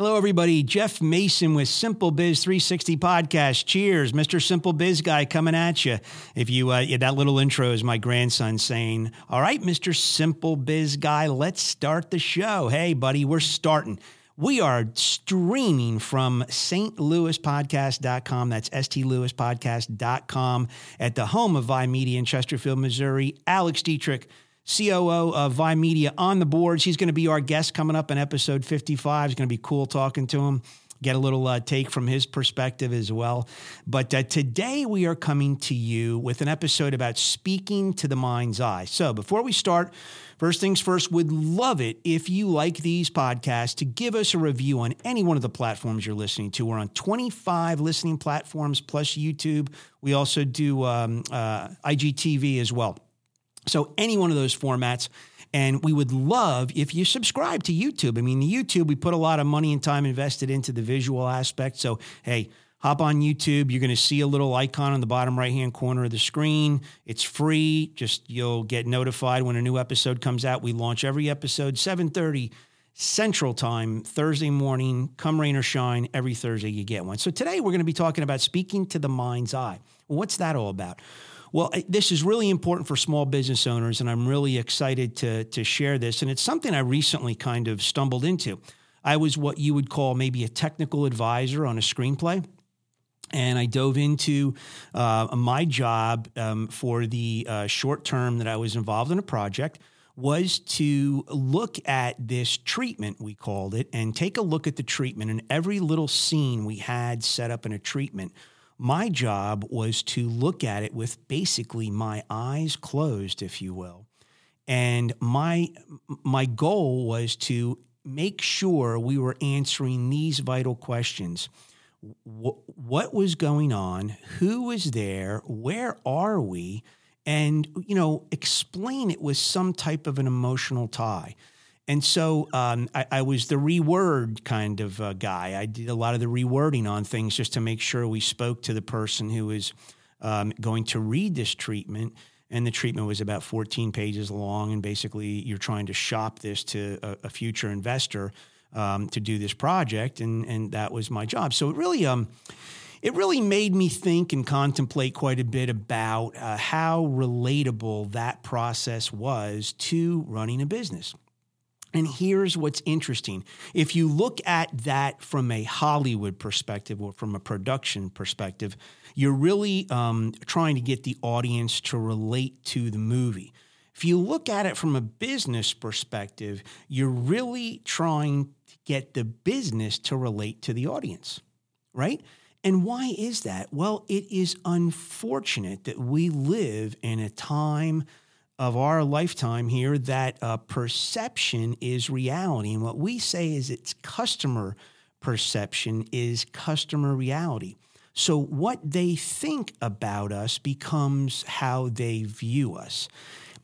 Hello, everybody. Jeff Mason with Simple Biz 360 Podcast. Cheers, Mr. Simple Biz Guy coming at you. If you, uh, yeah, that little intro is my grandson saying, All right, Mr. Simple Biz Guy, let's start the show. Hey, buddy, we're starting. We are streaming from stlouispodcast.com. That's stlouispodcast.com at the home of Vi Media in Chesterfield, Missouri. Alex Dietrich COO of Vi Media on the boards. He's going to be our guest coming up in episode 55. It's going to be cool talking to him, get a little uh, take from his perspective as well. But uh, today we are coming to you with an episode about speaking to the mind's eye. So before we start, First things first, would love it if you like these podcasts to give us a review on any one of the platforms you're listening to. We're on 25 listening platforms plus YouTube. We also do um, uh, IGTV as well. So, any one of those formats. And we would love if you subscribe to YouTube. I mean, the YouTube, we put a lot of money and time invested into the visual aspect. So, hey, hop on YouTube. You're going to see a little icon on the bottom right hand corner of the screen. It's free. Just you'll get notified when a new episode comes out. We launch every episode 7:30 Central Time Thursday morning. Come rain or shine, every Thursday you get one. So today we're going to be talking about speaking to the mind's eye. What's that all about? Well, this is really important for small business owners, and I'm really excited to, to share this. And it's something I recently kind of stumbled into. I was what you would call maybe a technical advisor on a screenplay. And I dove into uh, my job um, for the uh, short term that I was involved in a project was to look at this treatment, we called it, and take a look at the treatment and every little scene we had set up in a treatment my job was to look at it with basically my eyes closed, if you will. And my my goal was to make sure we were answering these vital questions. what was going on? Who was there? Where are we? And you know, explain it with some type of an emotional tie. And so um, I, I, was the reword kind of uh, guy. I did a lot of the rewording on things just to make sure we spoke to the person who was um, going to read this treatment. And the treatment was about 14 pages long. And basically, you're trying to shop this to a, a future investor um, to do this project. And, and that was my job. So it really, um, it really made me think and contemplate quite a bit about uh, how relatable that process was to running a business. And here's what's interesting. If you look at that from a Hollywood perspective or from a production perspective, you're really um, trying to get the audience to relate to the movie. If you look at it from a business perspective, you're really trying to get the business to relate to the audience, right? And why is that? Well, it is unfortunate that we live in a time of our lifetime here that uh, perception is reality. And what we say is it's customer perception is customer reality. So what they think about us becomes how they view us.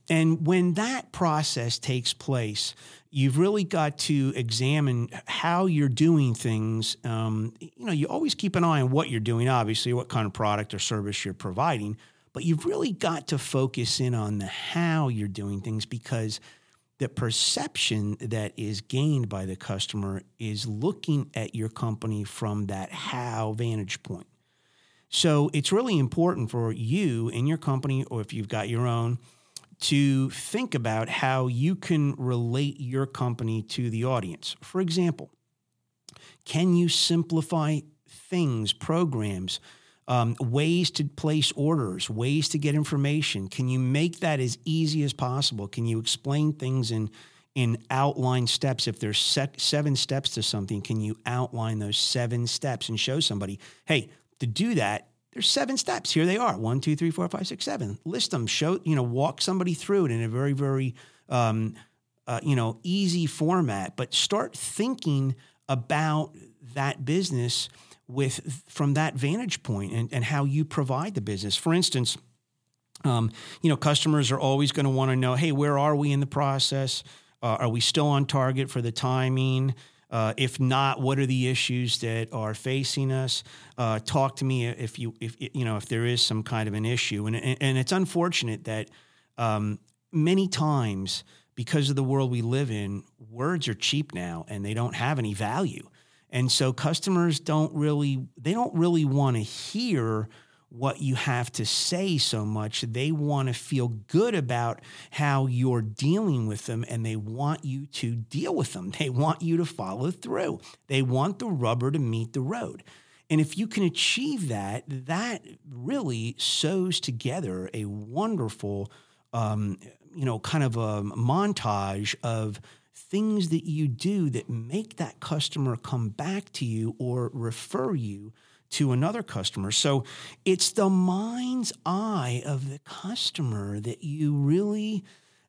And when that process takes place, you've really got to examine how you're doing things. Um, you know, you always keep an eye on what you're doing, obviously, what kind of product or service you're providing but you've really got to focus in on the how you're doing things because the perception that is gained by the customer is looking at your company from that how vantage point. So it's really important for you in your company, or if you've got your own, to think about how you can relate your company to the audience. For example, can you simplify things, programs? Um, ways to place orders, ways to get information. Can you make that as easy as possible? Can you explain things in in outline steps? If there's sec- seven steps to something, can you outline those seven steps and show somebody, hey, to do that, there's seven steps. Here they are: one, two, three, four, five, six, seven. List them. Show you know, walk somebody through it in a very, very um, uh, you know easy format. But start thinking about that business with from that vantage point and, and how you provide the business. For instance, um, you know, customers are always going to want to know, hey, where are we in the process? Uh, are we still on target for the timing? Uh, if not, what are the issues that are facing us? Uh, talk to me if you if you know if there is some kind of an issue, and and, and it's unfortunate that um, many times because of the world we live in, words are cheap now and they don't have any value. And so customers don't really they don't really want to hear what you have to say so much. They want to feel good about how you're dealing with them and they want you to deal with them. They want you to follow through. They want the rubber to meet the road. And if you can achieve that, that really sews together a wonderful, um, you know, kind of a montage of things that you do that make that customer come back to you or refer you to another customer. So it's the mind's eye of the customer that you really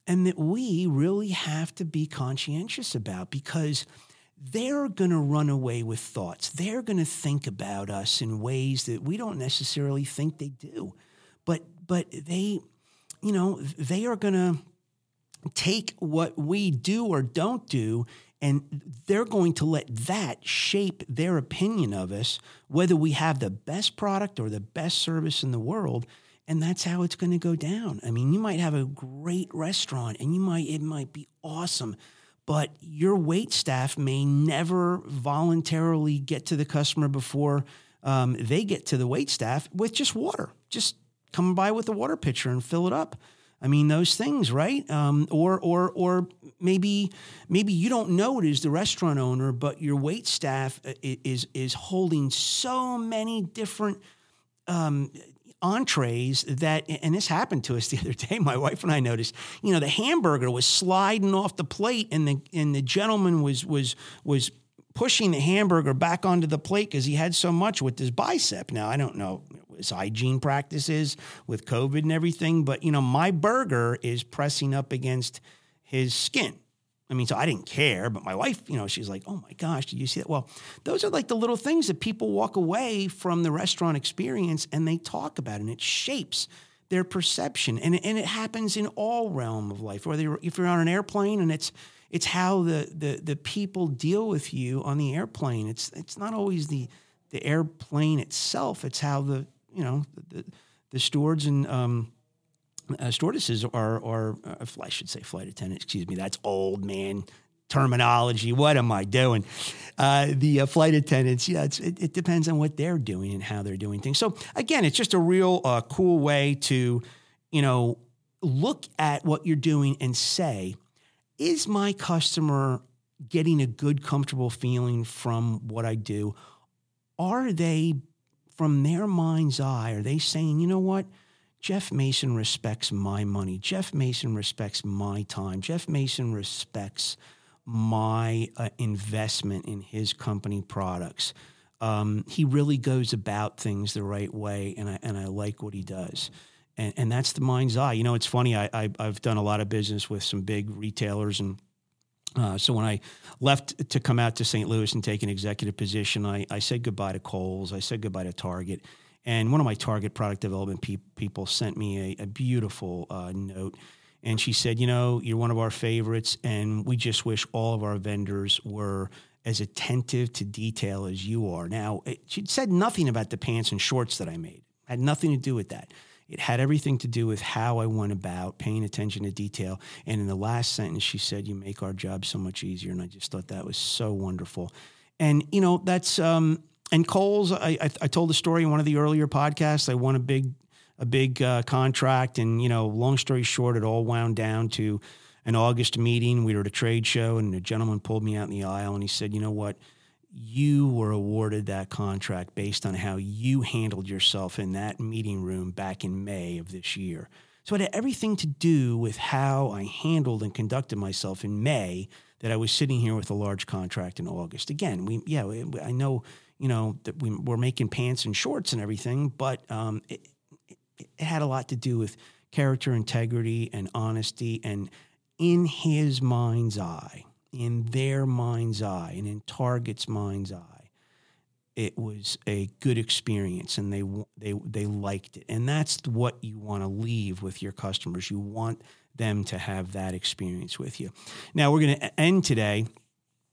and that we really have to be conscientious about because they're going to run away with thoughts. They're going to think about us in ways that we don't necessarily think they do. But but they you know, they are going to take what we do or don't do and they're going to let that shape their opinion of us, whether we have the best product or the best service in the world. And that's how it's going to go down. I mean, you might have a great restaurant and you might, it might be awesome, but your wait staff may never voluntarily get to the customer before um, they get to the wait staff with just water. Just come by with a water pitcher and fill it up. I mean, those things, right? Um, or, or, or maybe, maybe you don't know it as the restaurant owner, but your wait staff uh, is is holding so many different um, entrees that, and this happened to us the other day. My wife and I noticed, you know, the hamburger was sliding off the plate, and the and the gentleman was was was pushing the hamburger back onto the plate because he had so much with his bicep. Now I don't know his hygiene practices with COVID and everything, but you know my burger is pressing up against his skin. I mean, so I didn't care, but my wife, you know, she's like, "Oh my gosh, did you see that?" Well, those are like the little things that people walk away from the restaurant experience and they talk about, and it shapes their perception, and and it happens in all realm of life. Whether if you're on an airplane and it's it's how the, the the people deal with you on the airplane. It's it's not always the the airplane itself. It's how the you know the the stewards and um, uh, stewardesses are are uh, I should say flight attendants. Excuse me, that's old man terminology. What am I doing? Uh, the uh, flight attendants, yeah, it, it, depends on what they're doing and how they're doing things. So again, it's just a real uh, cool way to, you know, look at what you're doing and say, is my customer getting a good, comfortable feeling from what I do? Are they, from their mind's eye, are they saying, you know what? Jeff Mason respects my money. Jeff Mason respects my time. Jeff Mason respects my uh, investment in his company products. Um, he really goes about things the right way, and I, and I like what he does and, and that's the mind's eye. You know, it's funny. I, I have done a lot of business with some big retailers, and uh, so when I left to come out to St. Louis and take an executive position, I, I said goodbye to Kohl's. I said goodbye to Target, and one of my Target product development pe- people sent me a, a beautiful uh, note. And she said, You know, you're one of our favorites, and we just wish all of our vendors were as attentive to detail as you are. Now, it, she said nothing about the pants and shorts that I made, had nothing to do with that. It had everything to do with how I went about paying attention to detail. And in the last sentence, she said, You make our job so much easier. And I just thought that was so wonderful. And, you know, that's, um, and Kohl's, I, I, I told the story in one of the earlier podcasts. I won a big, a big uh, contract. And, you know, long story short, it all wound down to an August meeting. We were at a trade show, and a gentleman pulled me out in the aisle and he said, You know what? You were awarded that contract based on how you handled yourself in that meeting room back in May of this year. So it had everything to do with how I handled and conducted myself in May that I was sitting here with a large contract in August. Again, we yeah, I know you know that we, are making pants and shorts and everything, but um, it, it, it had a lot to do with character, integrity, and honesty, and in his mind's eye in their mind's eye and in Target's mind's eye, it was a good experience and they they they liked it. And that's what you want to leave with your customers. You want them to have that experience with you. Now we're going to end today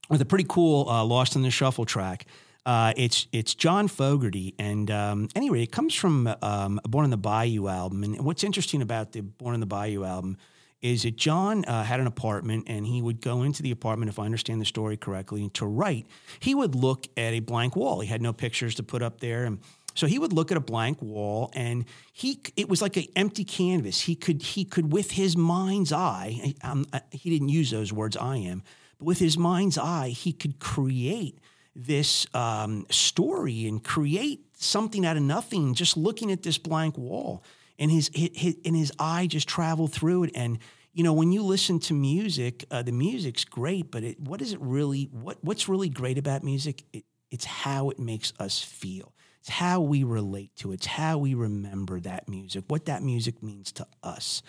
with a pretty cool uh, Lost in the Shuffle track. Uh, it's it's John Fogerty, and um, anyway, it comes from um, Born in the Bayou album. And what's interesting about the Born in the Bayou album is that John uh, had an apartment and he would go into the apartment, if I understand the story correctly, and to write, he would look at a blank wall. He had no pictures to put up there. And so he would look at a blank wall and he it was like an empty canvas. He could he could with his mind's eye, um, he didn't use those words I am, but with his mind's eye, he could create this um, story and create something out of nothing just looking at this blank wall and his, his and his eye just traveled through it. And you know when you listen to music uh, the music's great but it, what is it really what what's really great about music? It, it's how it makes us feel. It's how we relate to it. It's how we remember that music what that music means to us.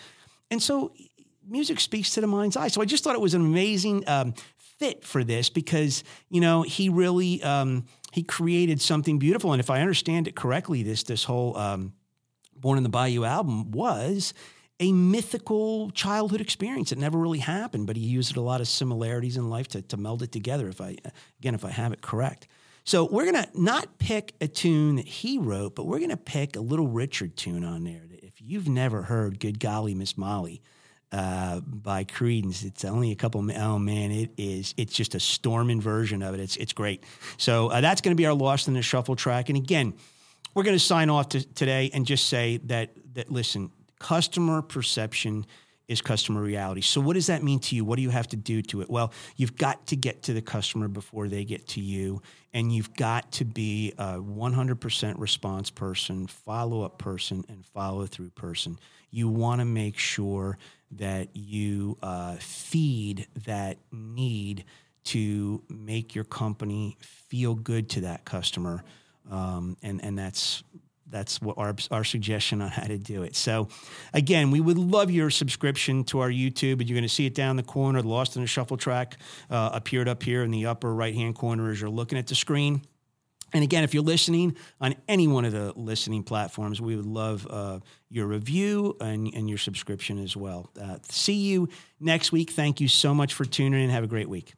And so music speaks to the mind's eye. So i just thought it was an amazing um, fit for this because you know he really um, he created something beautiful. And if I understand it correctly, this this whole um, Born in the Bayou album was a mythical childhood experience. It never really happened, but he used a lot of similarities in life to, to meld it together. If I again, if I have it correct. So we're gonna not pick a tune that he wrote, but we're gonna pick a Little Richard tune on there. If you've never heard "Good Golly Miss Molly," uh, by Creedence. It's only a couple. Oh man, it is. It's just a storming version of it. It's it's great. So uh, that's going to be our lost in the shuffle track. And again, we're going to sign off to, today and just say that that listen, customer perception is customer reality. So what does that mean to you? What do you have to do to it? Well, you've got to get to the customer before they get to you and you've got to be a 100% response person, follow-up person and follow through person. You want to make sure that you uh, feed that need to make your company feel good to that customer. Um, and, and that's that's what our, our suggestion on how to do it. So, again, we would love your subscription to our YouTube, and you're going to see it down the corner. The Lost in the Shuffle track uh, appeared up here in the upper right hand corner as you're looking at the screen. And again, if you're listening on any one of the listening platforms, we would love uh, your review and, and, your subscription as well. Uh, see you next week. Thank you so much for tuning in. Have a great week.